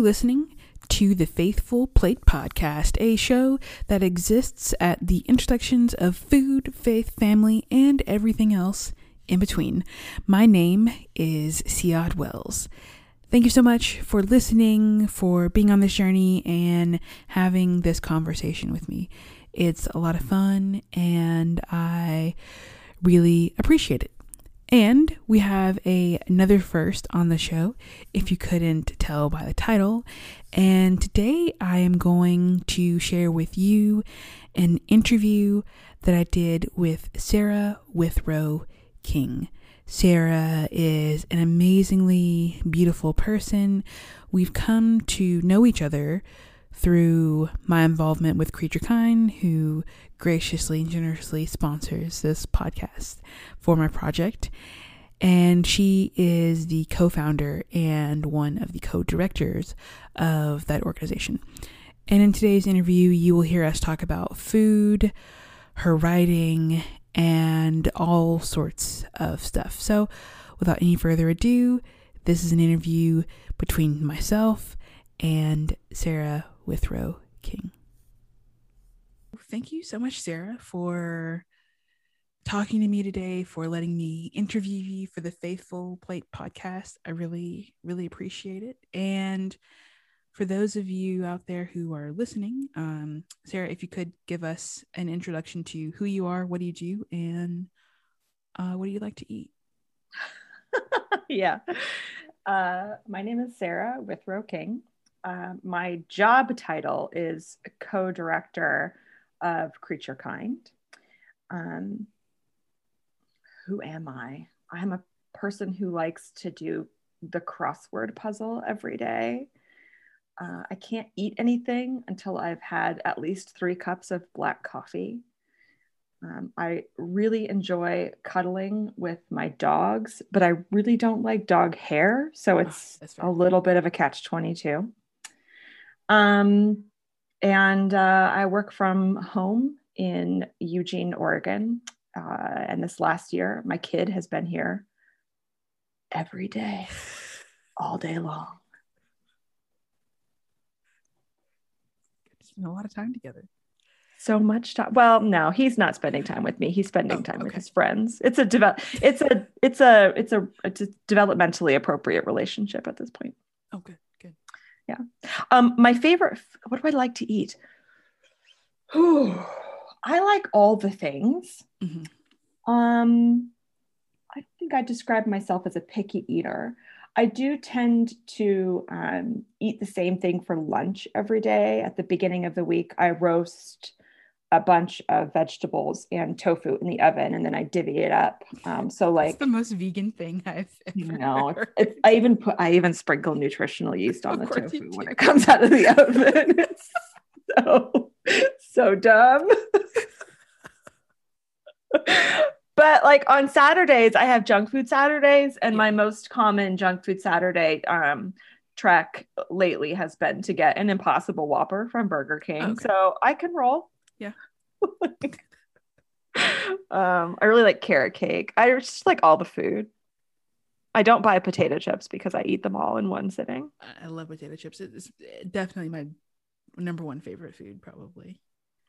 You're listening to the Faithful Plate Podcast, a show that exists at the intersections of food, faith, family, and everything else in between. My name is Ciyadh Wells. Thank you so much for listening, for being on this journey, and having this conversation with me. It's a lot of fun, and I really appreciate it. And we have a, another first on the show, if you couldn't tell by the title. And today I am going to share with you an interview that I did with Sarah Withrow King. Sarah is an amazingly beautiful person. We've come to know each other through my involvement with Creature Kind, who graciously and generously sponsors this podcast for my project. And she is the co founder and one of the co directors of that organization. And in today's interview, you will hear us talk about food, her writing, and all sorts of stuff. So, without any further ado, this is an interview between myself and Sarah Withrow King. Thank you so much, Sarah, for talking to me today, for letting me interview you for the Faithful Plate podcast. I really, really appreciate it. And for those of you out there who are listening, um, Sarah, if you could give us an introduction to who you are, what do you do, and uh, what do you like to eat? yeah. Uh, my name is Sarah Withrow King. Uh, my job title is co director of Creature Kind. Um, who am I? I'm a person who likes to do the crossword puzzle every day. Uh, I can't eat anything until I've had at least three cups of black coffee. Um, I really enjoy cuddling with my dogs, but I really don't like dog hair. So it's oh, a little bit of a catch 22. Um, and uh, I work from home in Eugene, Oregon. Uh, and this last year, my kid has been here every day, all day long. Spend a lot of time together. So much time. Well, no, he's not spending time with me. He's spending oh, time okay. with his friends. It's a develop. It's a. It's a. It's a. It's a developmentally appropriate relationship at this point. Okay. Good. Yeah. Um. My favorite. What do I like to eat? Ooh, I like all the things. Mm-hmm. Um. I think I describe myself as a picky eater. I do tend to um, eat the same thing for lunch every day. At the beginning of the week, I roast a bunch of vegetables and tofu in the oven, and then I divvy it up. Um, so, like That's the most vegan thing I've ever know. It's, I even put I even sprinkle nutritional yeast on the tofu when it comes out of the oven. It's so so dumb. but like on Saturdays, I have junk food Saturdays, and my most common junk food Saturday um, trek lately has been to get an Impossible Whopper from Burger King. Okay. So I can roll. Yeah. um, I really like carrot cake. I just like all the food. I don't buy potato chips because I eat them all in one sitting. I love potato chips. It's definitely my number one favorite food, probably.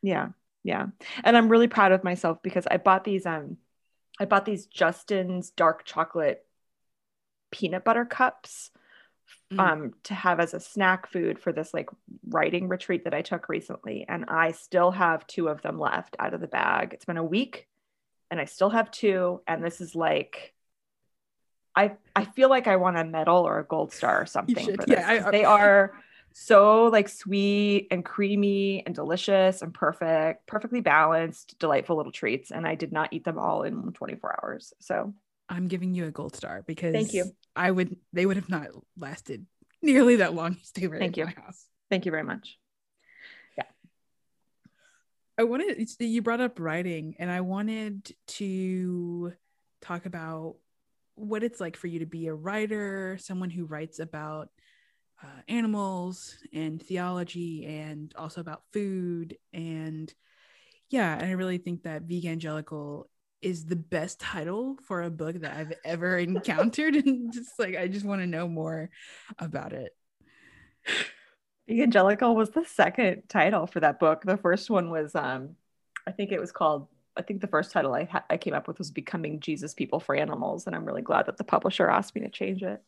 Yeah, yeah, and I'm really proud of myself because I bought these um I bought these Justin's dark chocolate peanut butter cups mm. um, to have as a snack food for this like writing retreat that I took recently. And I still have two of them left out of the bag. It's been a week and I still have two. And this is like, I, I feel like I want a medal or a gold star or something for this. Yeah, I, I, they are so like sweet and creamy and delicious and perfect, perfectly balanced, delightful little treats. And I did not eat them all in 24 hours. So I'm giving you a gold star because thank you. I would they would have not lasted nearly that long to stay right thank you. house. Thank you very much. Yeah. I wanted you brought up writing and I wanted to talk about what it's like for you to be a writer, someone who writes about uh, animals and theology and also about food and yeah and i really think that vegangelical is the best title for a book that i've ever encountered and just like i just want to know more about it Vegangelical was the second title for that book. The first one was, um, I think it was called. I think the first title I, ha- I came up with was "Becoming Jesus People for Animals," and I'm really glad that the publisher asked me to change it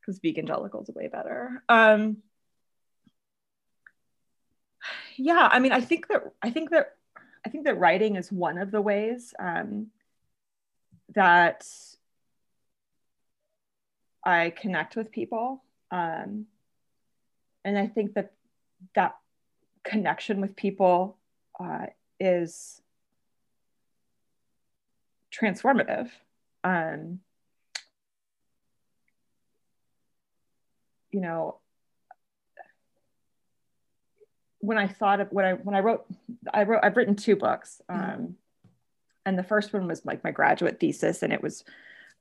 because Vegangelical is way better. Um, yeah, I mean, I think that I think that I think that writing is one of the ways um, that I connect with people. Um, and I think that that connection with people uh, is transformative. Um, you know, when I thought of when I when I wrote, I wrote I've written two books, mm-hmm. um, and the first one was like my graduate thesis, and it was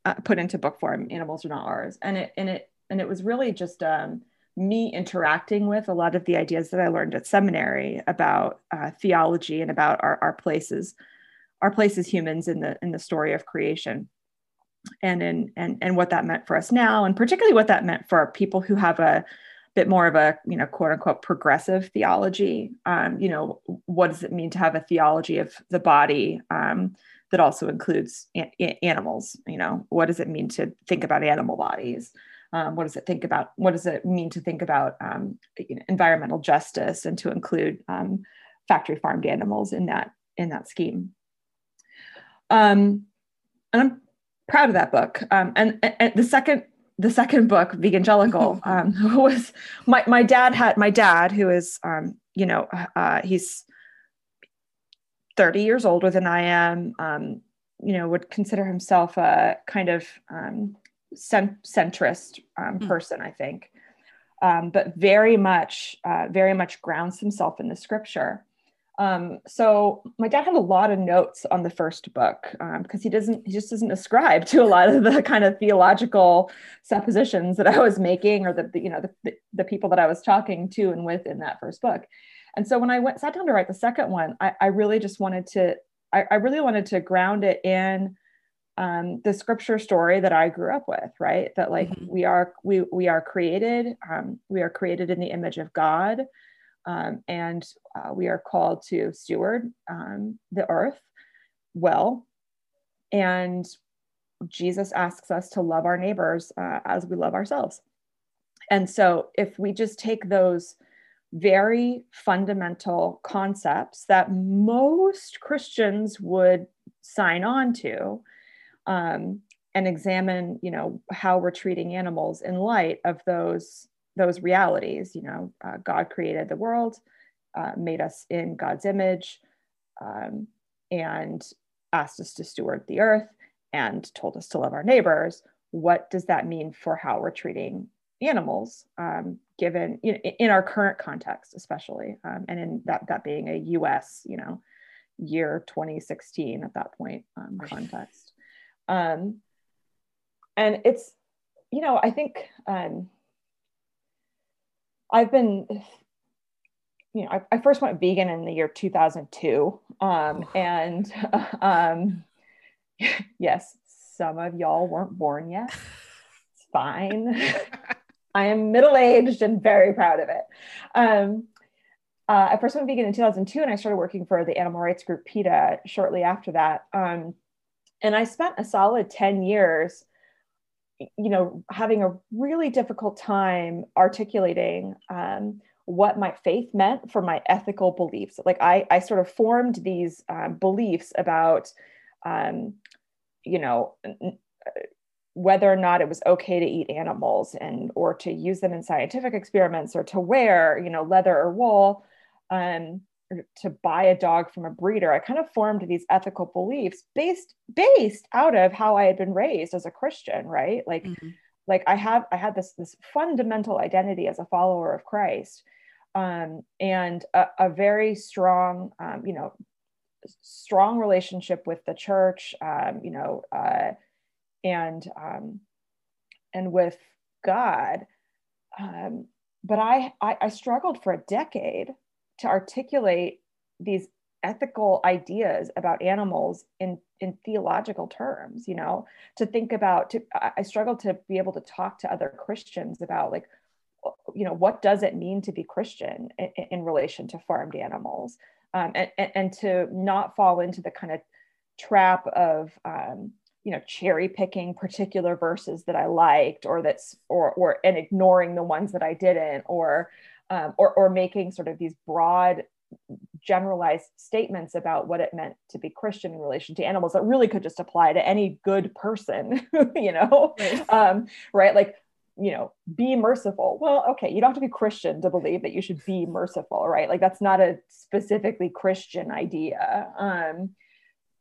uh, put into book form. Animals are not ours, and it and it and it was really just um, me interacting with a lot of the ideas that I learned at seminary about uh, theology and about our, our places, our place as humans in the in the story of creation, and in and and what that meant for us now, and particularly what that meant for people who have a bit more of a you know quote unquote progressive theology. Um, you know, what does it mean to have a theology of the body? Um, that also includes a- animals you know what does it mean to think about animal bodies um, what does it think about what does it mean to think about um, you know, environmental justice and to include um, factory farmed animals in that in that scheme um, and i'm proud of that book um, and, and, the second the second book vegangelical um, was my, my dad had my dad who is um, you know uh, he's 30 years older than I am, um, you know, would consider himself a kind of um, centrist um, mm. person, I think, um, but very much, uh, very much grounds himself in the scripture. Um, so my dad had a lot of notes on the first book because um, he doesn't, he just doesn't ascribe to a lot of the kind of theological suppositions that I was making or the, the you know, the, the people that I was talking to and with in that first book. And so when I went sat down to write the second one, I, I really just wanted to, I, I, really wanted to ground it in um, the scripture story that I grew up with, right? That like mm-hmm. we are we we are created, um, we are created in the image of God, um, and uh, we are called to steward um, the earth well. And Jesus asks us to love our neighbors uh, as we love ourselves. And so if we just take those very fundamental concepts that most Christians would sign on to um, and examine, you know, how we're treating animals in light of those those realities. You know, uh, God created the world, uh, made us in God's image, um, and asked us to steward the earth and told us to love our neighbors. What does that mean for how we're treating animals, um, given you know, in our current context, especially, um, and in that that being a U.S. you know year 2016 at that point um, context, um, and it's you know I think um, I've been you know I, I, first went vegan in the year 2002, um, and um, yes, some of y'all weren't born yet. It's fine. I am middle aged and very proud of it. Um, uh, I first went vegan in 2002 and I started working for the animal rights group PETA shortly after that. Um, and I spent a solid 10 years, you know, having a really difficult time articulating um, what my faith meant for my ethical beliefs. Like I, I sort of formed these um, beliefs about, um, you know, whether or not it was okay to eat animals and or to use them in scientific experiments or to wear you know leather or wool um, to buy a dog from a breeder i kind of formed these ethical beliefs based based out of how i had been raised as a christian right like mm-hmm. like i have i had this this fundamental identity as a follower of christ um, and a, a, very strong um, you know strong relationship with the church um, you know uh, and um, and with God. Um, but I, I I struggled for a decade to articulate these ethical ideas about animals in in theological terms you know to think about to i struggled to be able to talk to other christians about like you know what does it mean to be christian in, in relation to farmed animals? Um, and, and, and to not fall into the kind of trap of um, you know cherry picking particular verses that i liked or that's or or and ignoring the ones that i didn't or um, or or making sort of these broad generalized statements about what it meant to be christian in relation to animals that really could just apply to any good person you know? Right. Um, right? Like you know be merciful. Well okay you don't have to be christian to believe that you should be merciful right? Like that's not a specifically christian idea. Um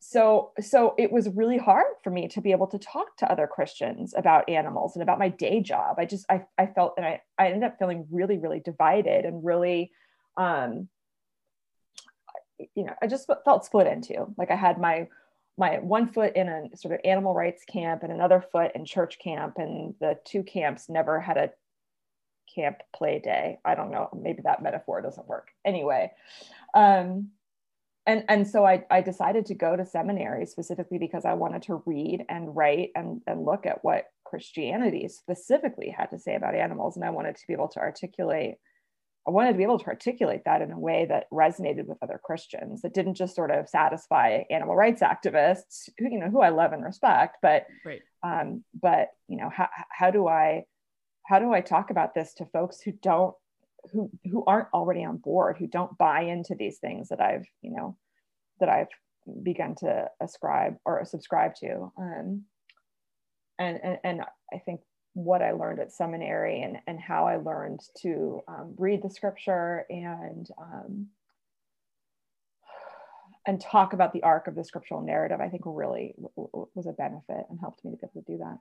so so it was really hard for me to be able to talk to other christians about animals and about my day job. I just i, I felt and I, I ended up feeling really really divided and really um you know i just felt split into. Like i had my my one foot in a sort of animal rights camp and another foot in church camp and the two camps never had a camp play day. I don't know. Maybe that metaphor doesn't work. Anyway um and and so I, I decided to go to seminary specifically because I wanted to read and write and, and look at what Christianity specifically had to say about animals. And I wanted to be able to articulate, I wanted to be able to articulate that in a way that resonated with other Christians that didn't just sort of satisfy animal rights activists, who, you know, who I love and respect, but right. um, but you know, how, how do I how do I talk about this to folks who don't who who aren't already on board who don't buy into these things that i've you know that i've begun to ascribe or subscribe to. Um, and, and and i think what i learned at seminary and and how i learned to um, read the scripture and um, and talk about the arc of the scriptural narrative i think really was a benefit and helped me to be able to do that.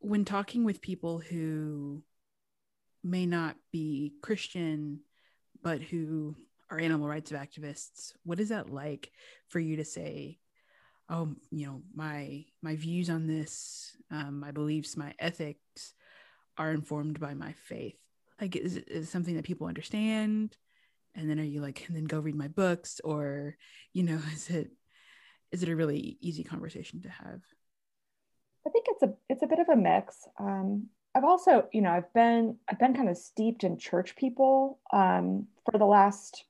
When talking with people who may not be Christian, but who are animal rights activists, what is that like for you to say, oh, you know, my my views on this, um, my beliefs, my ethics are informed by my faith? Like, is is something that people understand? And then are you like, and then go read my books, or you know, is it is it a really easy conversation to have? I think it's a it's a bit of a mix. Um, I've also, you know, I've been I've been kind of steeped in church people um, for the last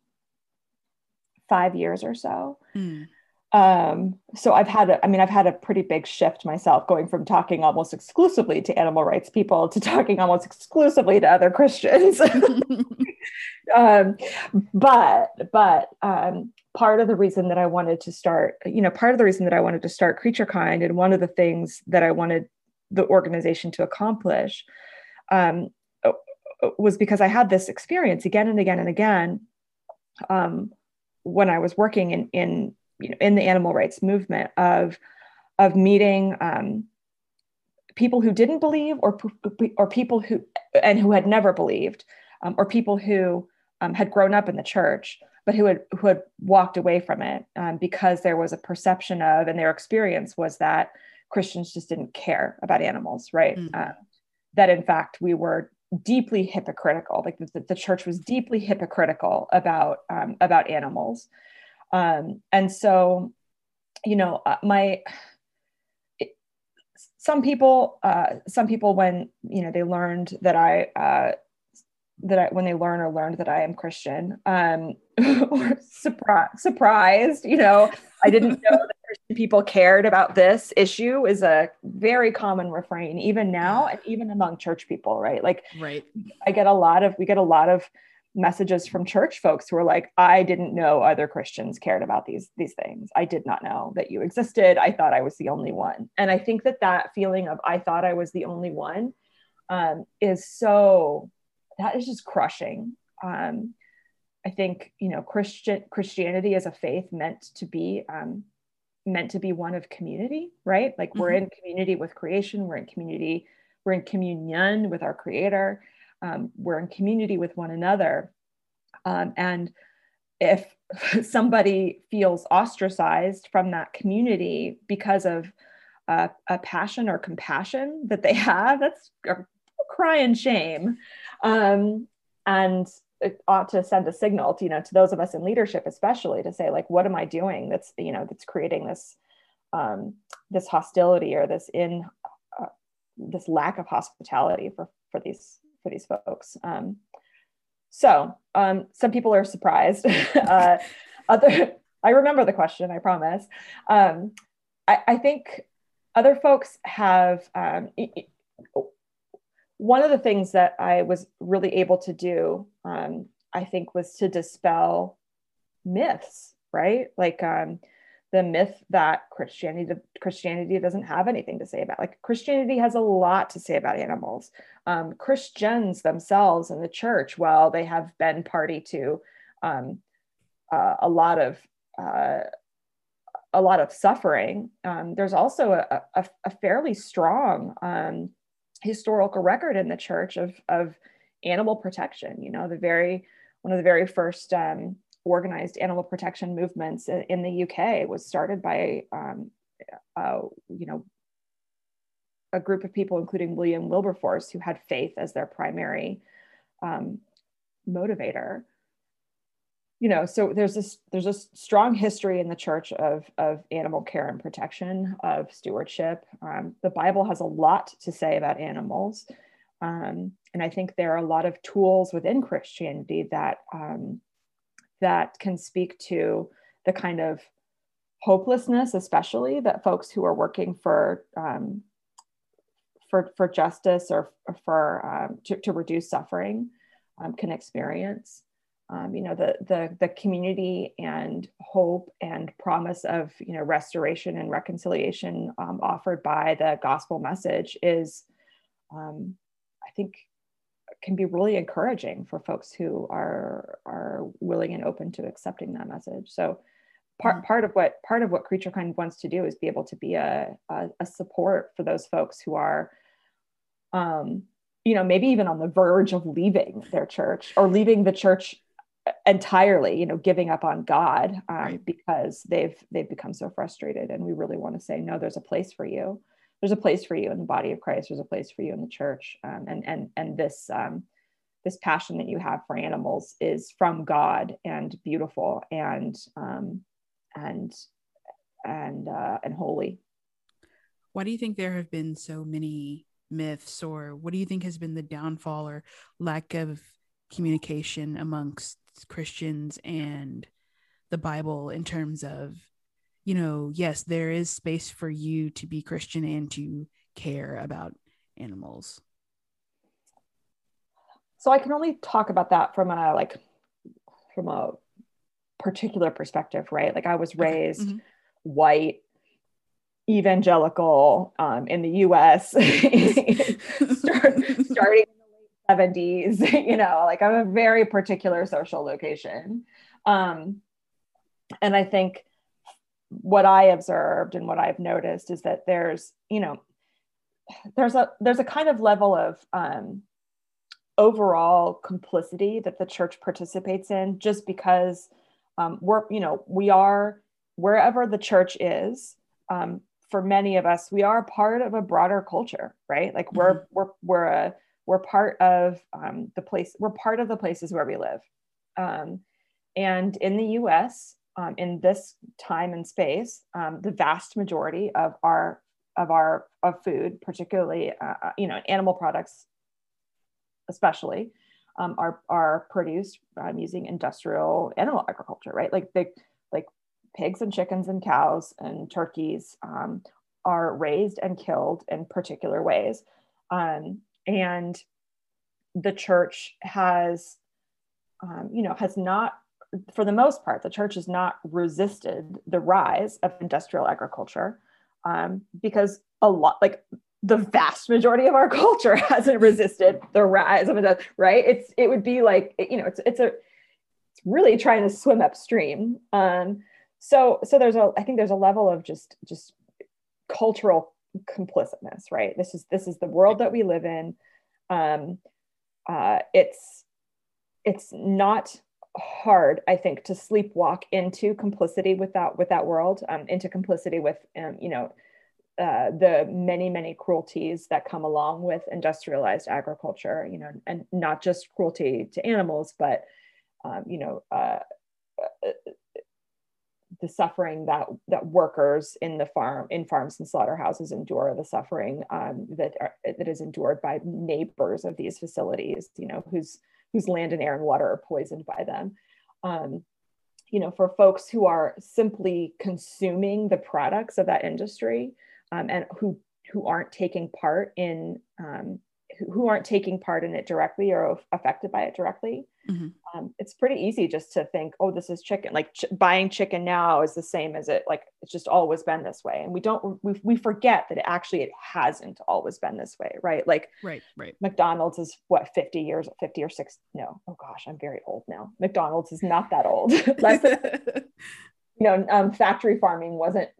five years or so. Mm. Um, so I've had, a, I mean, I've had a pretty big shift myself, going from talking almost exclusively to animal rights people to talking almost exclusively to other Christians. um, but, but um, part of the reason that I wanted to start, you know, part of the reason that I wanted to start Creature Kind, and one of the things that I wanted the organization to accomplish um, was because I had this experience again and again and again um, when I was working in in you know in the animal rights movement of of meeting um, people who didn't believe or or people who and who had never believed um, or people who um, had grown up in the church but who had who had walked away from it um, because there was a perception of and their experience was that Christians just didn't care about animals, right? Mm-hmm. Uh, that in fact we were deeply hypocritical, like the, the church was deeply hypocritical about um, about animals, um, and so you know uh, my it, some people uh, some people when you know they learned that I uh, that I, when they learn or learned that I am Christian, um, or surprised, surprised, you know, I didn't know that people cared about this issue is a very common refrain, even now, and even among church people, right? Like, right. I get a lot of, we get a lot of messages from church folks who are like, I didn't know other Christians cared about these, these things. I did not know that you existed. I thought I was the only one. And I think that that feeling of I thought I was the only one um, is so, that is just crushing. Um, I think you know Christian Christianity as a faith meant to be um, meant to be one of community, right? Like we're mm-hmm. in community with creation, we're in community, we're in communion with our Creator, um, we're in community with one another, um, and if somebody feels ostracized from that community because of uh, a passion or compassion that they have, that's a cry and shame. Um, and ought to send a signal to you know to those of us in leadership especially to say like what am i doing that's you know that's creating this um, this hostility or this in uh, this lack of hospitality for for these for these folks. Um, so um, some people are surprised. uh, other, I remember the question. I promise. Um, I, I, think other folks have. Um, one of the things that I was really able to do, um, I think, was to dispel myths. Right, like um, the myth that Christianity Christianity doesn't have anything to say about. Like Christianity has a lot to say about animals. Um, Christians themselves in the church, while they have been party to um, uh, a lot of uh, a lot of suffering, um, there's also a, a, a fairly strong um, historical record in the church of of animal protection. You know, the very one of the very first um, organized animal protection movements in the UK was started by, um, uh, you know, a group of people, including William Wilberforce, who had faith as their primary um, motivator. You know, so there's this there's a strong history in the church of of animal care and protection, of stewardship. Um, the Bible has a lot to say about animals, um, and I think there are a lot of tools within Christianity that um, that can speak to the kind of hopelessness, especially that folks who are working for um, for for justice or, for um, to, to reduce suffering um, can experience. Um, you know the the the community and hope and promise of you know restoration and reconciliation um, offered by the gospel message is, um, I think, can be really encouraging for folks who are are willing and open to accepting that message. So part mm-hmm. part of what part of what creature kind wants to do is be able to be a, a, a support for those folks who are um, you know maybe even on the verge of leaving their church or leaving the church entirely you know giving up on god um, right. because they've they've become so frustrated and we really want to say no there's a place for you there's a place for you in the body of Christ. There's a place for you in the church, um, and and and this um, this passion that you have for animals is from God and beautiful and um, and and uh, and holy. Why do you think there have been so many myths, or what do you think has been the downfall or lack of communication amongst Christians and the Bible in terms of you know, yes, there is space for you to be Christian and to care about animals. So I can only talk about that from a like from a particular perspective, right? Like I was raised mm-hmm. white, evangelical um, in the U.S. start, starting in the late 70s. You know, like I'm a very particular social location, um, and I think what I observed and what I've noticed is that there's, you know, there's a there's a kind of level of um, overall complicity that the church participates in just because um, we're you know we are wherever the church is um, for many of us we are part of a broader culture right like we're mm-hmm. we're we're a we're part of um, the place we're part of the places where we live um, and in the us um, in this time and space, um, the vast majority of our of our of food, particularly uh, uh, you know animal products, especially, um, are are produced um, using industrial animal agriculture, right? Like the like pigs and chickens and cows and turkeys are raised and killed in particular ways, um, and the church has you know has not for the most part, the church has not resisted the rise of industrial agriculture um, because a lot, like the vast majority of our culture hasn't resisted the rise of it, right? It's it would be like you know it's it's a it's really trying to swim upstream. Um, so so there's a I think there's a level of just just cultural complicitness, right? This is this is the world that we live in. Um, uh, it's it's not hard i think to sleepwalk into complicity with that with that world um, into complicity with um, you know uh, the many many cruelties that come along with industrialized agriculture you know and not just cruelty to animals but um, you know uh, uh the suffering that that workers in the farm in farms and slaughterhouses endure the suffering um, that are, that is endured by neighbors of these facilities you know whose whose land and air and water are poisoned by them. Um, you know for folks who are simply consuming the products of that industry um, and who who aren't taking part in um, who aren't taking part in it directly or affected by it directly mm-hmm. um, it's pretty easy just to think oh this is chicken like ch- buying chicken now is the same as it like it's just always been this way. And we don't we, we forget that it actually it hasn't always been this way right? Like right right. Mcdonald's is what 50 years 50 or 6 no oh gosh i'm very old now. Mcdonald's is not that old. Less than you know um, factory farming wasn't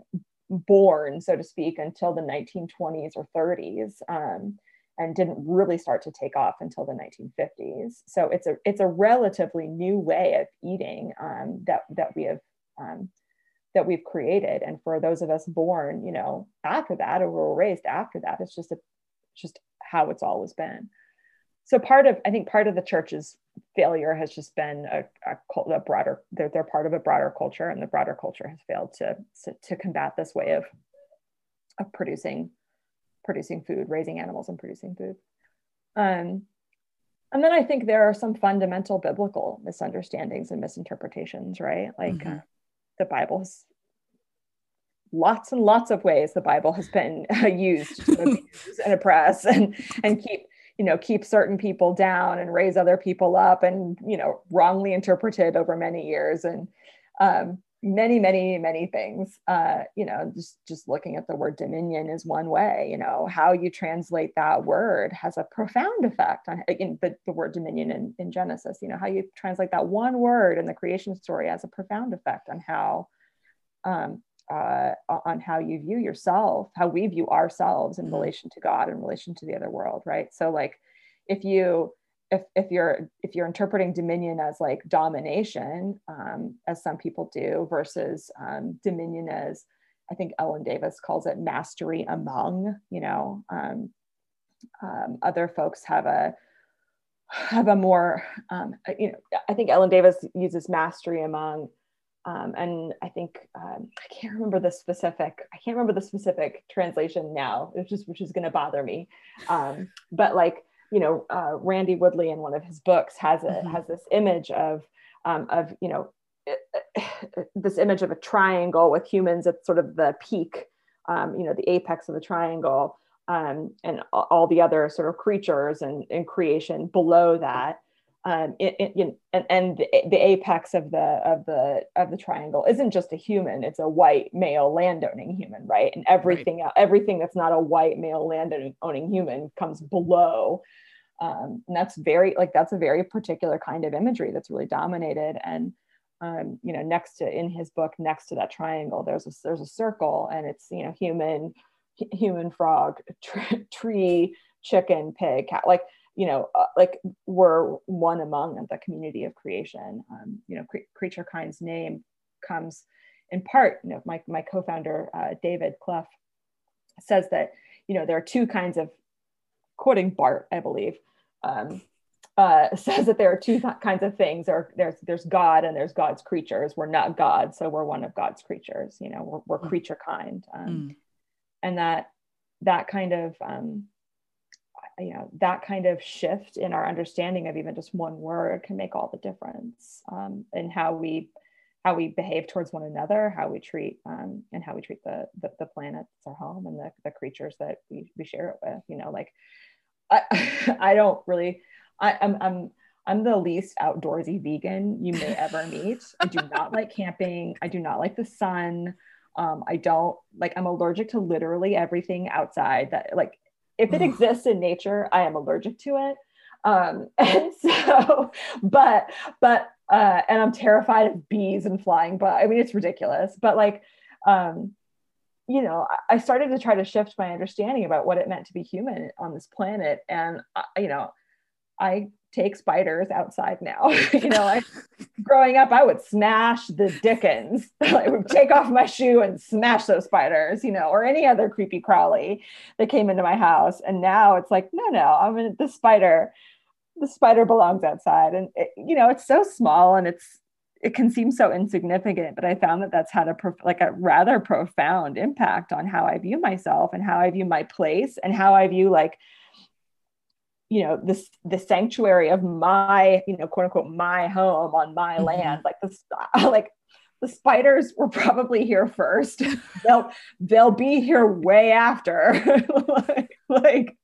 born so to speak until the 1920s or 30s um, and didn't really start to take off until the 1950s. So it's a it's a relatively new way of eating um, that that we have um, that we've created. And for those of us born, you know, after that or were raised after that, it's just a just how it's always been. So part of I think part of the church's failure has just been a, a, a broader they're, they're part of a broader culture and the broader culture has failed to, to, to combat this way of of producing producing food, raising animals and producing food. Um, and then I think there are some fundamental biblical misunderstandings and misinterpretations, right? Like mm-hmm. the Bible has lots and lots of ways the Bible has been uh, used to abuse and oppress and and keep you know keep certain people down and raise other people up and you know wrongly interpreted over many years and um, many many many things uh you know just just looking at the word dominion is one way you know how you translate that word has a profound effect on again the, the word dominion in, in genesis you know how you translate that one word in the creation story has a profound effect on how um uh, on how you view yourself how we view ourselves in mm-hmm. relation to god in relation to the other world right so like if you if, if you're if you're interpreting dominion as like domination um, as some people do versus um, dominion as i think ellen davis calls it mastery among you know um, um other folks have a have a more um, you know i think ellen davis uses mastery among um, and I think I can't remember the specific. I can't remember the specific translation now, which is which is going to bother me. But like you know, uh, Randy Woodley in one of his books has a, mm-hmm. has this image of um, of you know this image of a triangle with humans at sort of the peak, um, you know, the apex of the triangle, um, and all the other sort of creatures and, and creation below that. Um, it, it, and, and the, the, apex of the of the of the triangle isn't just a human; it's a white male landowning human, right? And everything right. everything that's not a white male landowning human comes below um, and that's very like that's a very particular kind of imagery that's really dominated and um, you know next to in his book next to that triangle there's a there's a circle and it's you know human human frog tr- tree chicken pig cat like you know uh, like we're one among the community of creation um, you know cre- creature kind's name comes in part you know my, my co-founder uh, david clough says that you know there are two kinds of quoting Barth, i believe um, uh, says that there are two th- kinds of things. or there's there's God and there's God's creatures. We're not God, so we're one of God's creatures. You know, we're, we're mm. creature kind, um, mm. and that that kind of um, you know that kind of shift in our understanding of even just one word can make all the difference um, in how we how we behave towards one another, how we treat um, and how we treat the, the the planet, our home, and the the creatures that we we share it with. You know, like I, I don't really, I, I'm, I'm, I'm the least outdoorsy vegan you may ever meet. I do not like camping. I do not like the sun. Um, I don't like, I'm allergic to literally everything outside that like, if it exists in nature, I am allergic to it. Um, and so, but, but, uh, and I'm terrified of bees and flying, but I mean, it's ridiculous, but like, um, you know, I started to try to shift my understanding about what it meant to be human on this planet. And, you know, I take spiders outside now. you know, I, growing up, I would smash the Dickens. I would take off my shoe and smash those spiders, you know, or any other creepy crawly that came into my house. And now it's like, no, no, I mean, the spider, the spider belongs outside. And, it, you know, it's so small and it's, it can seem so insignificant, but I found that that's had a prof- like a rather profound impact on how I view myself and how I view my place and how I view like you know this the sanctuary of my you know quote unquote my home on my mm-hmm. land. Like this like the spiders were probably here first. They'll they'll be here way after. Like, like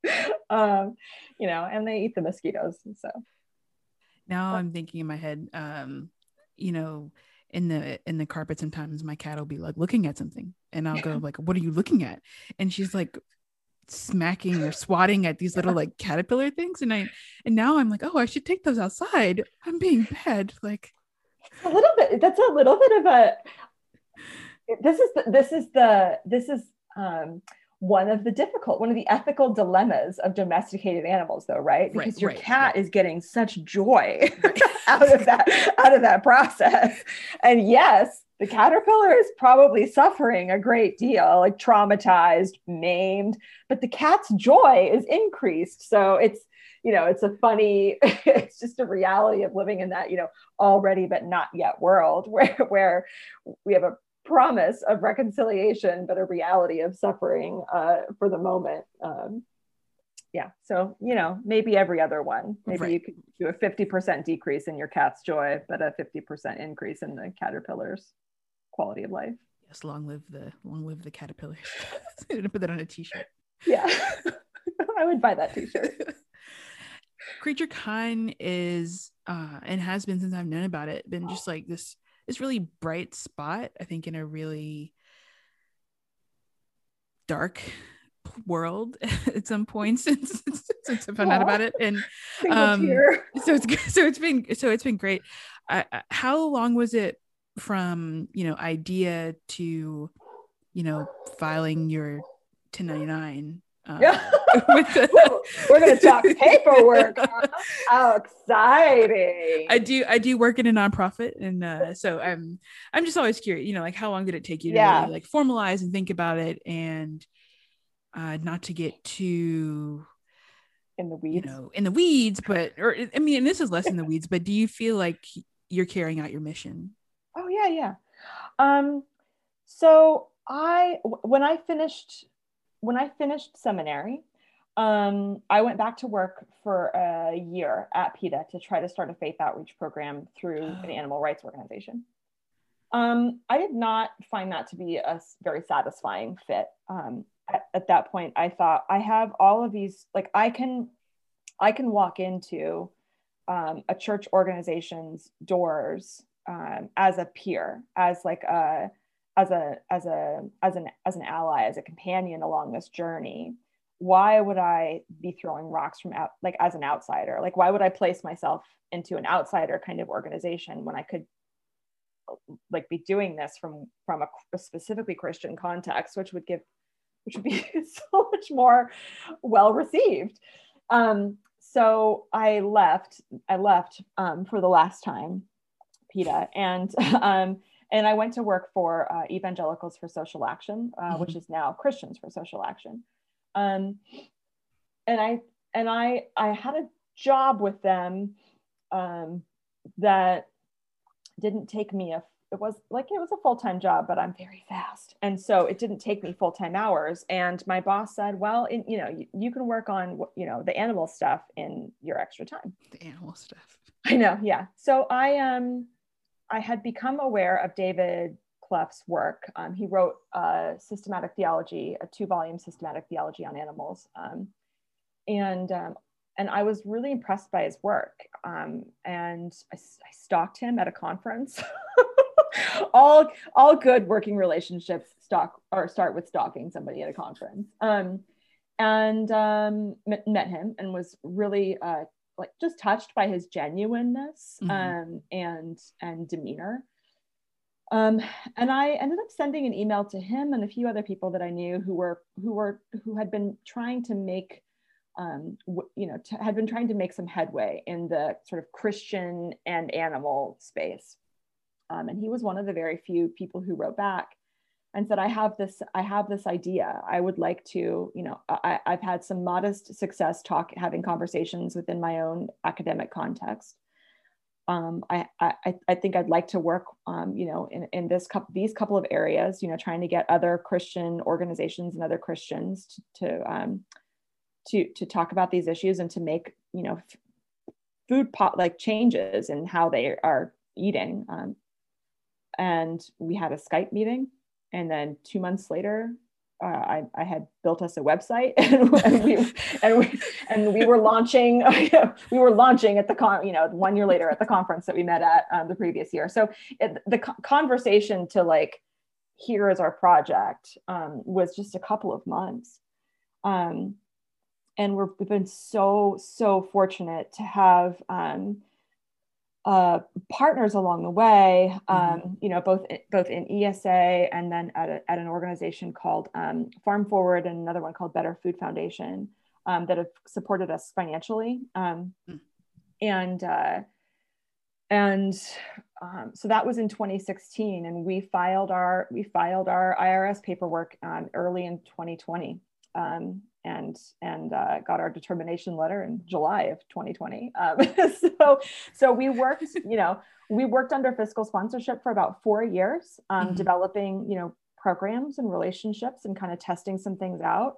um you know and they eat the mosquitoes so. Now i'm thinking in my head um you know in the in the carpet sometimes my cat will be like looking at something. And i'll go like what are you looking at? And she's like smacking or swatting at these little like caterpillar things and i and now i'm like oh i should take those outside. I'm being bad like a little bit that's a little bit of a this is the, this is the this is um one of the difficult one of the ethical dilemmas of domesticated animals though right? Because right, your right, cat right. is getting such joy out of that out of that process. And yes the caterpillar is probably suffering a great deal like traumatized maimed but the cat's joy is increased so it's you know it's a funny it's just a reality of living in that you know already but not yet world where where we have a promise of reconciliation, but a reality of suffering uh, for the moment. Um, yeah. So, you know, maybe every other one. Maybe right. you could do a 50% decrease in your cat's joy, but a 50% increase in the caterpillar's quality of life. Yes, long live the long live the caterpillar. put that on a t-shirt. Yeah. I would buy that t-shirt. Creature Kind is uh and has been since I've known about it, been just like this this really bright spot, I think, in a really dark world at some points since, since I found out about it. And um, so it's so it's been so it's been great. Uh, how long was it from you know idea to you know filing your 1099 uh, the, We're going to talk paperwork. How exciting! I do. I do work in a nonprofit, and uh, so I'm. I'm just always curious. You know, like how long did it take you to yeah. really, like formalize and think about it, and uh, not to get too in the weeds. You know, in the weeds, but or I mean, this is less in the weeds. But do you feel like you're carrying out your mission? Oh yeah, yeah. Um, so I when I finished when I finished seminary, um, I went back to work for a year at PETA to try to start a faith outreach program through an animal rights organization. Um, I did not find that to be a very satisfying fit. Um, at, at, that point, I thought I have all of these, like I can, I can walk into um, a church organization's doors um, as a peer, as like a as a as a as an as an ally as a companion along this journey why would i be throwing rocks from out like as an outsider? Like why would i place myself into an outsider kind of organization when i could like be doing this from from a, a specifically christian context which would give which would be so much more well received um so i left i left um, for the last time PETA. And um and I went to work for uh, Evangelicals for Social Action, uh, mm-hmm. which is now Christians for Social Action. Um, and I and I I had a job with them um, that didn't take me a it was like it was a full-time job but i'm very fast. And so it didn't take me full-time hours. And my boss said well in, you know you, you, can work on you know the animal stuff in your extra time. The animal stuff. I know yeah. So i um I had become aware of David Clough's work. Um, he wrote a systematic theology, a two-volume systematic theology on animals, um, and um, and I was really impressed by his work. Um, and I, I, stalked him at a conference. all all good working relationships stalk or start with stalking somebody at a conference. Um, and um, met him and was really uh, like just touched by his genuineness mm-hmm. um, and and demeanor. Um, and I ended up sending an email to him and a few other people that I knew who were who were who had been trying to make um, w- you know t- had been trying to make some headway in the sort of Christian and animal space. Um, and he was one of the very few people who wrote back and said, I have this, I have this idea. I would like to, you know, I, I've had some modest success talk, having conversations within my own academic context. um, I, I, I think I'd like to work, um, you know, in, in this couple, these couple of areas, you know, trying to get other Christian organizations and other Christians to, to, um, to, to talk about these issues and to make, you know, food pot like changes in how they are eating. Um, and we had a Skype meeting and then two months later, uh, I, I, had built us a website and, and, we and we and we were launching we were launching at the con you know one year later at the conference that we met at um, the previous year. So it, the conversation to like here is our project um, was just a couple of months. Um, and we have been so so fortunate to have um, uh, partners along the way, mm-hmm. um, mm-hmm. you know, both both in ESA and then at, a, at an organization called um, Farm Forward and another one called Better Food Foundation um, that have supported us financially. Mm. And uh, and um, so that was in 2016, and we filed our we filed our IRS paperwork um, early in 2020. And and uh, got our determination letter in July of 2020. Um, so so we worked, you know, we worked under fiscal sponsorship for about four years, um, mm-hmm. developing you know programs and relationships and kind of testing some things out.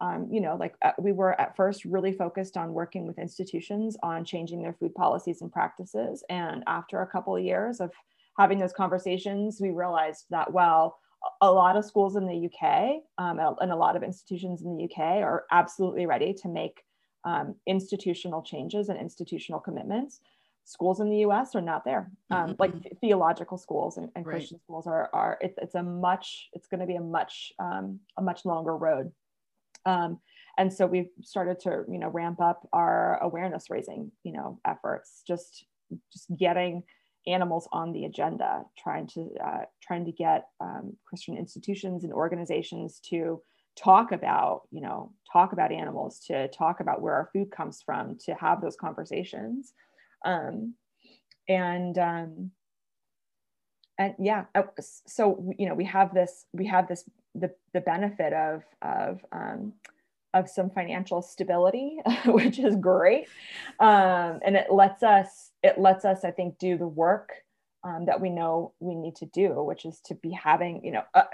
Um, you know, like uh, we were at first really focused on working with institutions on changing their food policies and practices, and after a couple of years of having those conversations, we realized that well a lot of schools in the UK um, and a lot of institutions in the UK are absolutely ready to make um, institutional changes and institutional commitments. Schools in the US are not there. Um, mm-hmm. Like th- theological schools and, and right. Christian schools are, are it, it's a much, it's going to be a much, um, a much longer road. Um, and so we've started to, you know, ramp up our awareness raising, you know, efforts, just, just getting animals on the agenda, trying to uh, trying to get um, Christian institutions and organizations to talk about, you know, talk about animals, to talk about where our food comes from, to have those conversations, um, and um, and yeah, uh, so you know, we have this we have this the the benefit of of um, of some financial stability, which is great. Um, and it lets us, it lets us, I think, do the work um, that we know we need to do, which is to be having, you know, a,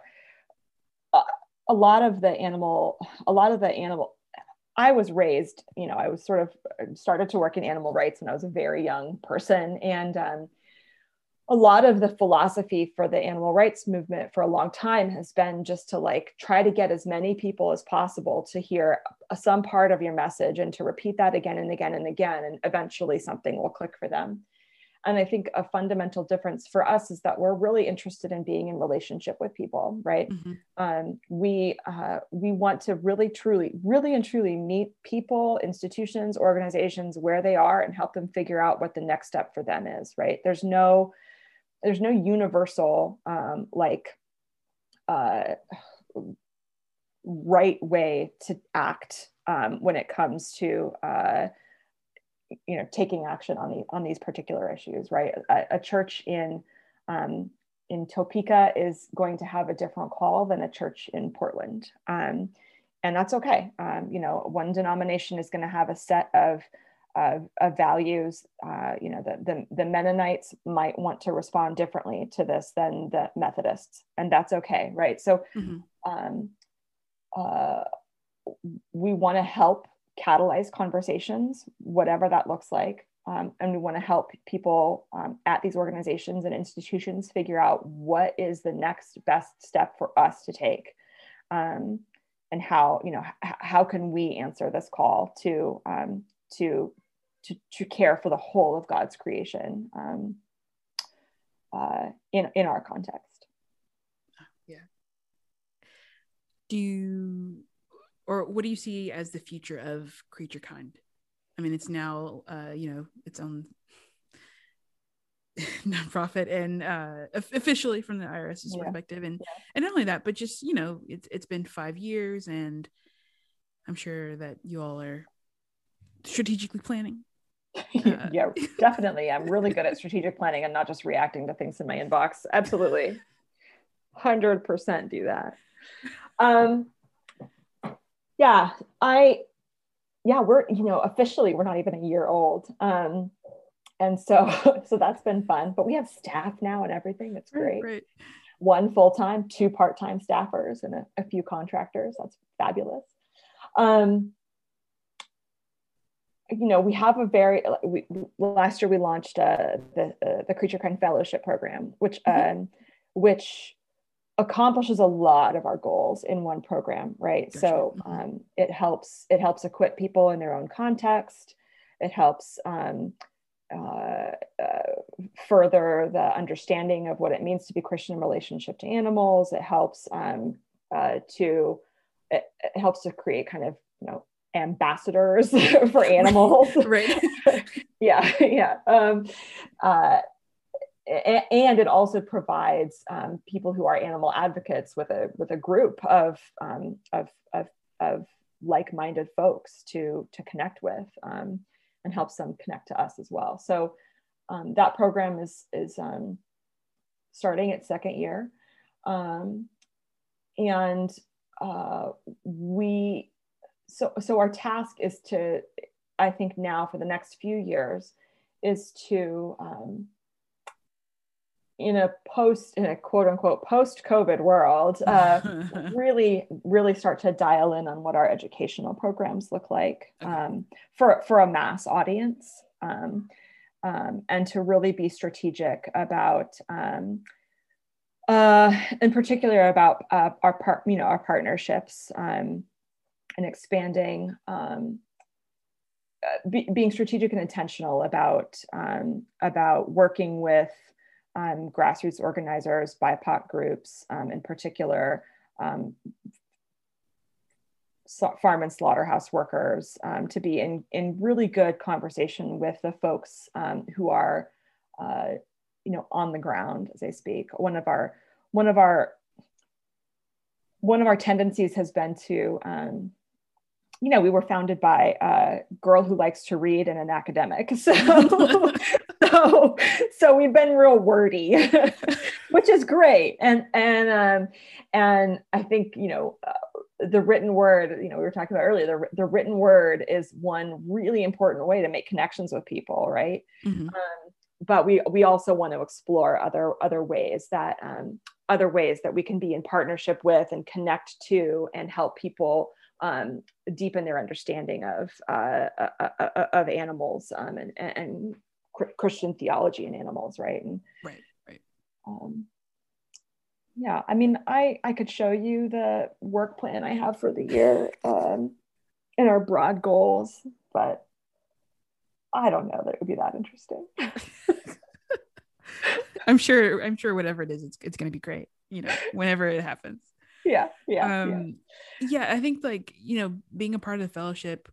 a, lot of the animal, a lot of the animal, I was raised, you know, I was sort of started to work in animal rights when I was a very young person. And, um, a lot of the philosophy for the animal rights movement for a long time has been just to like try to get as many people as possible to hear some part of your message and to repeat that again and again and again and eventually something will click for them. And i think a fundamental difference for us is that we're really interested in being in relationship with people right? Mm-hmm. um, we uh, we want to really truly really and truly meet people institutions organizations where they are and help them figure out what the next step for them is right? There's no there's no universal um, like uh, right way to act um, when it comes to uh, you know taking action on the on these particular issues right? A, a church in um, in Topeka is going to have a different call than a church in Portland. Um, and that's okay. Um, you know one denomination is going to have a set of of, of values. Uh, you know, the, the, the Mennonites might want to respond differently to this than the Methodists, and that's okay, right? So, mm-hmm. um, uh, we want to help catalyze conversations, whatever that looks like. Um, and we want to help people um, at these organizations and institutions figure out what is the next best step for us to take um, and how you know h- how can we answer this call to um, to to, to care for the whole of God's creation um, uh, in, in our context. Yeah. Do you, or what do you see as the future of creature kind? I mean, it's now, uh, you know, its own nonprofit and uh, officially from the IRS's yeah. perspective, and yeah. and not only that, but just you know, it's it's been five years, and I'm sure that you all are strategically planning yeah, definitely. I'm really good at strategic planning and not just reacting to things in my inbox. Absolutely. 100% do that. Um, yeah, I, yeah, we're, you know, officially, we're not even a year old. Um, and so so that's been fun. But we have staff now and everything. That's great. Right. One full time, two part time staffers, and a, a, few contractors. That's fabulous. Um, you know, we have a very we, last year we launched uh, the uh, the Creature Kind Fellowship program, which mm-hmm. um, which accomplishes a lot of our goals in one program, right? Gotcha. So mm-hmm. um, it helps it helps equip people in their own context. It helps um, uh, uh, further the understanding of what it means to be Christian in relationship to animals. It helps um, uh, to it, it, helps to create kind of you know ambassadors for animals. right. yeah, yeah. Um, uh, and it also provides um, people who are animal advocates with a with a group of um, of, of, of like-minded folks to to connect with um, and helps them connect to us as well. So um, that program is is um, starting its second year, um, and uh, we so so our task is to I think now for the next few years is to um, in a post in a quote unquote post covid world uh, really really start to dial in on what our educational programs look like um, for for a mass audience um, um, and to really be strategic about um, uh, in particular about uh, our part you know our partnerships um, and expanding um, uh, be, being strategic and intentional about about working with um, grassroots organizers, BIPOC groups, um, in particular, um, farm and slaughterhouse workers, um, to be in, in really good conversation with the folks um, who are, uh, you know, on the ground as I speak. One of our, one of our, one of our tendencies has been to um, you know, we were founded by a girl who likes to read and an academic. So, so, so we've been real wordy, which is great. And, and, um, and I think, you know, uh, the written word, you know, we were talking about earlier, the, the written word is one really important way to make connections with people. Right. Mm-hmm. Um, but we, we also want to explore other, other ways that, um, other ways that we can be in partnership with and connect to and help people um, deepen their understanding of uh, uh, of animals um, and, and Christian theology in animals, right? And, right, right. Um, yeah, I mean, I I could show you the work plan I have for the year um, and our broad goals, but I don't know that it would be that interesting. I'm sure. I'm sure whatever it is, it's it's going to be great. You know, whenever it happens yeah yeah um yeah. yeah i think like you know being a part of the fellowship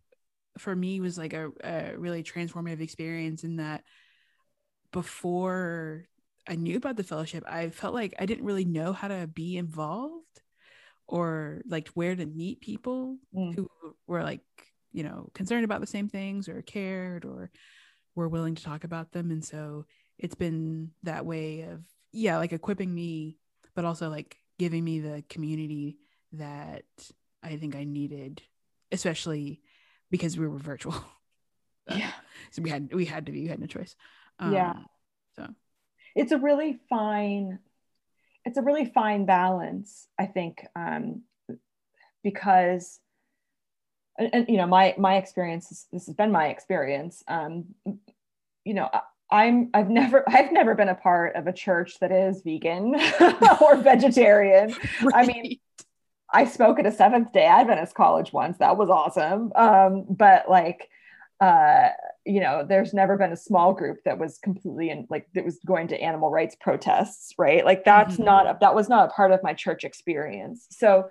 for me was like a, a really transformative experience in that before i knew about the fellowship i felt like i didn't really know how to be involved or like where to meet people mm. who were like you know concerned about the same things or cared or were willing to talk about them and so it's been that way of yeah like equipping me but also like giving me the community that I think I needed, especially because we were virtual. yeah. so we had we had to be we had no choice. Um, yeah. So it's a really fine it's a really fine balance, I think, um, because and, and, you know my my experience this has been my experience um, you know I'm I've never I've never been a part of a church that is vegan or vegetarian. Right. I mean, I spoke at a Seventh Day Adventist college once. That was awesome. Um, but like, uh, you know, there's never been a small group that was completely in like that was going to animal rights protests, right? Like that's mm-hmm. not a, that was not a part of my church experience. So,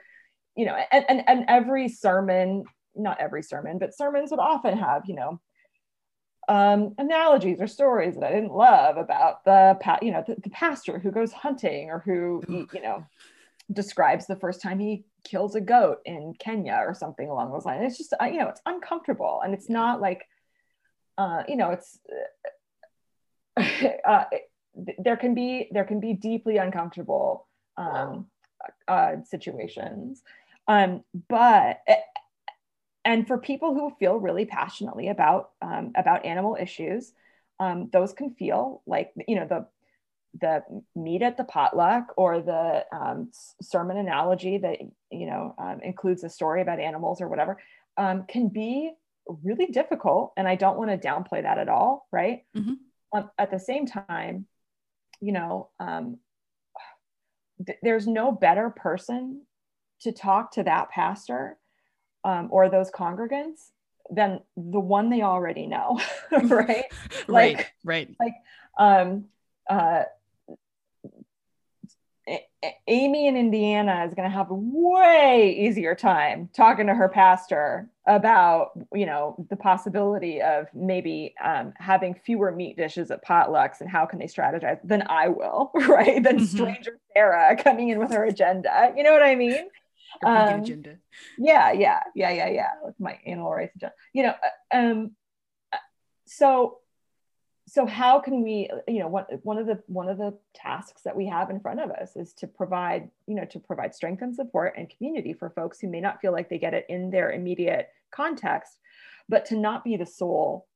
you know, and and, and every sermon, not every sermon, but sermons would often have, you know, um, analogies or stories that I didn't love about the you know the, the pastor who goes hunting or who you know describes the first time he kills a goat in Kenya or something along those lines. It's just uh, you know it's uncomfortable and it's not like uh, you know it's uh, there can be there can be deeply uncomfortable um, uh, situations, um, but and for people who feel really passionately about um, about animal issues um, those can feel like you know the the meat at the potluck or the um, sermon analogy that you know um, includes a story about animals or whatever um, can be really difficult and i don't want to downplay that at all right Mhm. um, at the same time you know um, th- there's no better person to talk to that pastor um, or those congregants than the one they already know right right, right. Like, um, uh, Amy in Indiana is going to have a way easier time talking to her pastor about, you know, the possibility of maybe um, having fewer meat dishes at potlucks and how can they strategize than I will, right? Than Mhm. stranger Sarah coming in with her agenda. You know what I mean? Um, agenda. yeah yeah yeah yeah yeah with my animal rights agenda you know uh, um uh, so so how can we you know one, one of the one of the tasks that we have in front of us is to provide you know to provide strength and support and community for folks who may not feel like they get it in their immediate context but to not be the sole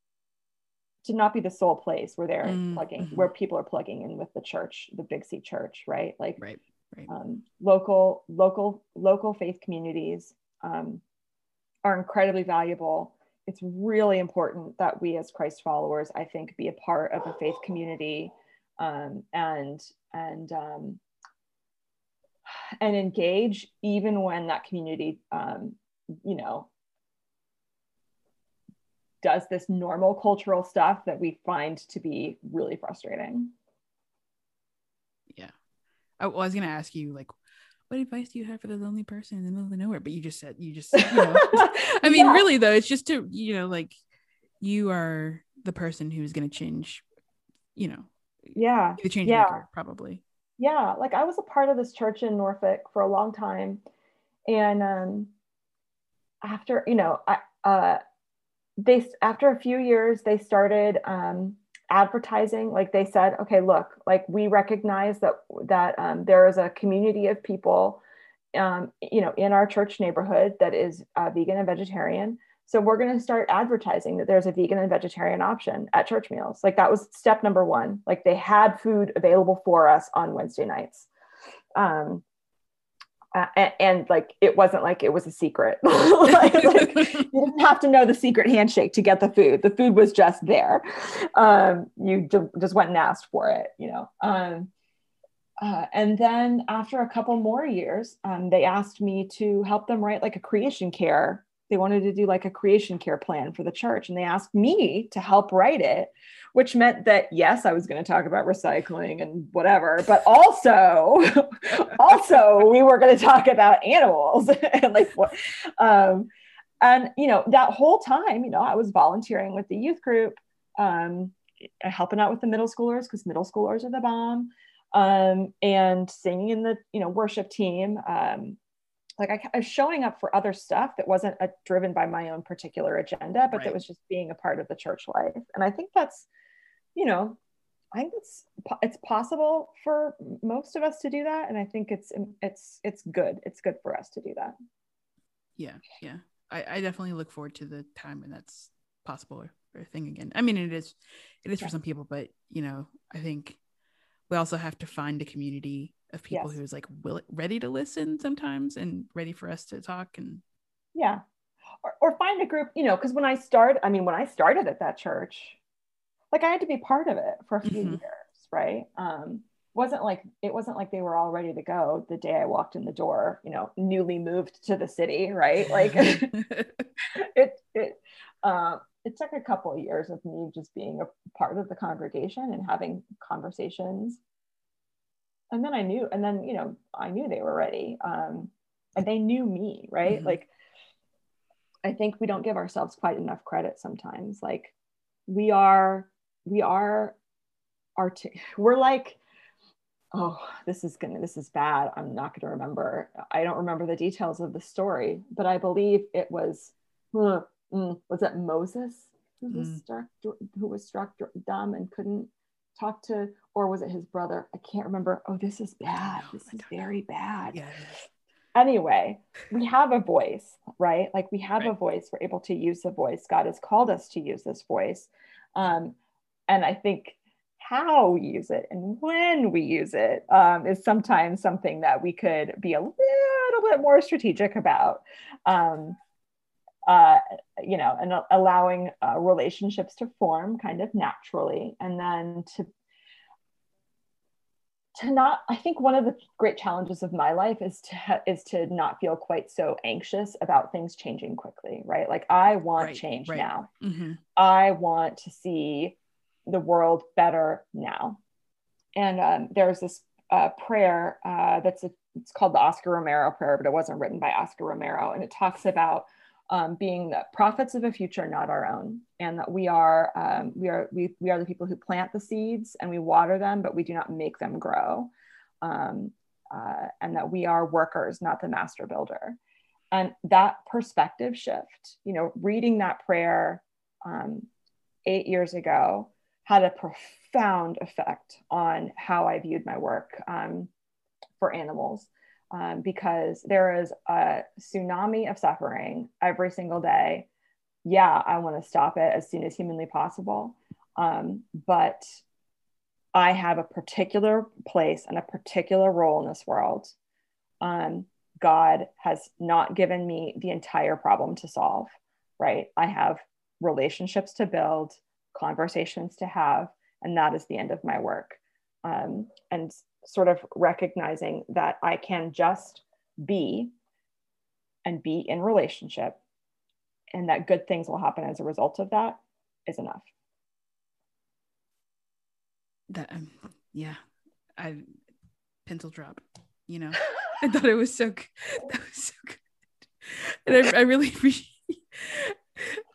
to not be the sole place where they're Mm, plugging mhm. where people are plugging in with the church the big c church right like Right, right. um, local local local faith communities um, are incredibly valuable it's really important that we as christ followers i think be a part of a faith community um, and and um, and engage even when that community um, you know does this normal cultural stuff that we find to be really frustrating I, well, I was gonna ask you like, what advice do you have for the lonely person in the middle of nowhere? But you just said you just, you know. I mean, Yeah. really though, it's just to you know, like, you are the person who's gonna change, you know, yeah the change Yeah. maker probably. yeah like i was a part of this church in norfolk for a long time and um after you know i uh they after a few years they started um advertising like they said okay look like we recognize that that um, there is a community of people um, you know in our church neighborhood that is uh, vegan and vegetarian. So we're going to start advertising that there's a vegan and vegetarian option at church meals. Like that was step number one. Like they had food available for us on wednesday nights. Um, uh, and, and like it wasn't like it was a secret. Like, like, you didn't have to know the secret handshake to get the food. The food was just there. Um, you ju- just went and asked for it you know. Um, uh, and then after a couple more years um, they asked me to help them write like a creation care they wanted to do like a creation care plan for the church and they asked me to help write it which meant that yes i was going to talk about recycling and whatever but also also we were going to talk about animals and like what um and you know that whole time you know i was volunteering with the youth group um helping out with the middle schoolers because middle schoolers are the bomb um and singing in the you know worship team um like I, I was showing up for other stuff that wasn't uh driven by my own particular agenda but Right. that was just being a part of the church life and i think that's you know I think it's it's possible for most of us to do that, and I think it's it's it's good. It's good for us to do that. yeah, yeah. I, I definitely look forward to the time when that's possible or, or a thing again. I mean, it is, it is for some people, but you know, I think we also have to find a community of people Yes. who's like will, ready to listen sometimes and ready for us to talk and Yeah, or, or find a group. You know, because when I started, I mean, when I started at that church, like I had to be part of it for a few Mhm. years, right? Um, wasn't like it wasn't like they were all ready to go the day I walked in the door. You know, newly moved to the city, right? Like it it uh, it took a couple of years of me just being a part of the congregation and having conversations and then i knew and then you know i knew they were ready um, and they knew me right Mhm. like i think we don't give ourselves quite enough credit sometimes like we are we are art we're like oh this is gonna this is bad i'm not gonna remember i don't remember the details of the story but i believe it was uh, mm, was it moses who was Mm. struck who was struck dumb and couldn't talk to or was it his brother? I can't remember. Oh this is bad. this is very bad. Yeah. anyway we have a voice right? Like we have a voice. We're able to use the voice. God has called us to use this voice. Um, and I think how we use it and when we use it um, is sometimes something that we could be a little bit more strategic about. Um, uh, you know, and allowing uh, relationships to form kind of naturally, and then to to not i think one of the great challenges of my life is to ha- is to not feel quite so anxious about things changing quickly right? Like i want right, change right. now. Mm-hmm. i want to see the world better now. And um, there's this uh, prayer uh, that's a, it's called the oscar romero prayer but it wasn't written by oscar romero. And it talks about um, being the prophets of a future, not our own, and that we are um, we are we, we are the people who plant the seeds and we water them, but we do not make them grow, um, uh, and that we are workers, not the master builder. And that perspective shift, you know, reading that prayer um, eight years ago had a profound effect on how I viewed my work um, for animals um, because there is a tsunami of suffering every single day. Yeah, I want to stop it as soon as humanly possible. Um, but I have a particular place and a particular role in this world. Um, God has not given me the entire problem to solve, right? I have relationships to build, conversations to have, and that is the end of my work. Um, and sort of recognizing that I can just be and be in relationship and that good things will happen as a result of that is enough. That, um, yeah, I pencil drop, you know, I thought it was so good. That was so good. And I, I really appreciate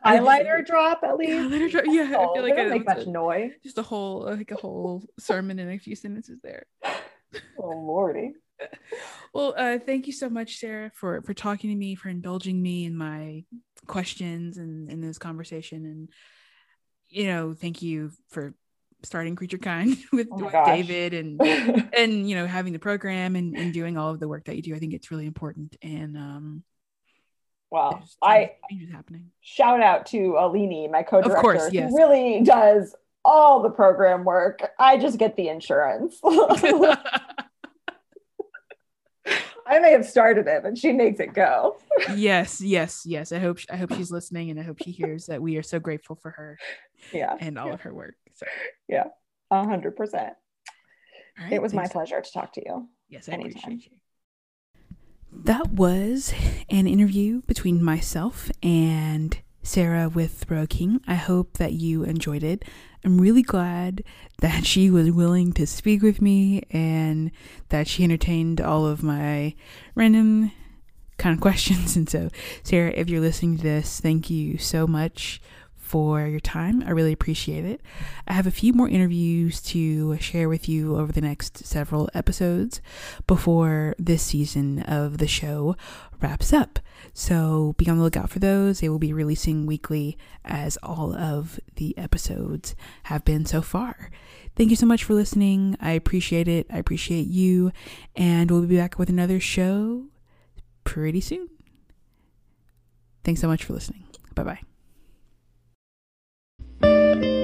highlighter drop at least. Highlighter drop. Yeah, I feel like I don't make much noise. Just a whole like a whole sermon in a few sentences there oh lordy. Well uh, thank you so much sarah for for talking to me for indulging me in my questions and in this conversation. And you know thank you for starting creature kind with, oh with david and and you know having the program and, and doing all of the work that you do. I think it's really important. And um well i happening. shout out to alini my co-director of course, yes. who really does all the program work. I just get the insurance. I may have started it, but she makes it go. yes, yes, yes. I hope I hope she's listening, and I hope she hears that we are so grateful for her. Yeah, and all yeah. of her work. So yeah, a hundred percent. It was my pleasure to talk to you. Yes, I Anytime. appreciate you. That was an interview between myself and Sarah Withrow King. I hope that you enjoyed it. I'm really glad that she was willing to speak with me and that she entertained all of my random kind of questions. And so, Sarah, if you're listening to this, thank you so much for your time. I really appreciate it. I have a few more interviews to share with you over the next several episodes before this season of the show wraps up. So be on the lookout for those. They will be releasing weekly as all of the episodes have been so far. Thank you so much for listening. I appreciate it. I appreciate you. And we'll be back with another show pretty soon. Thanks so much for listening. Bye bye. Música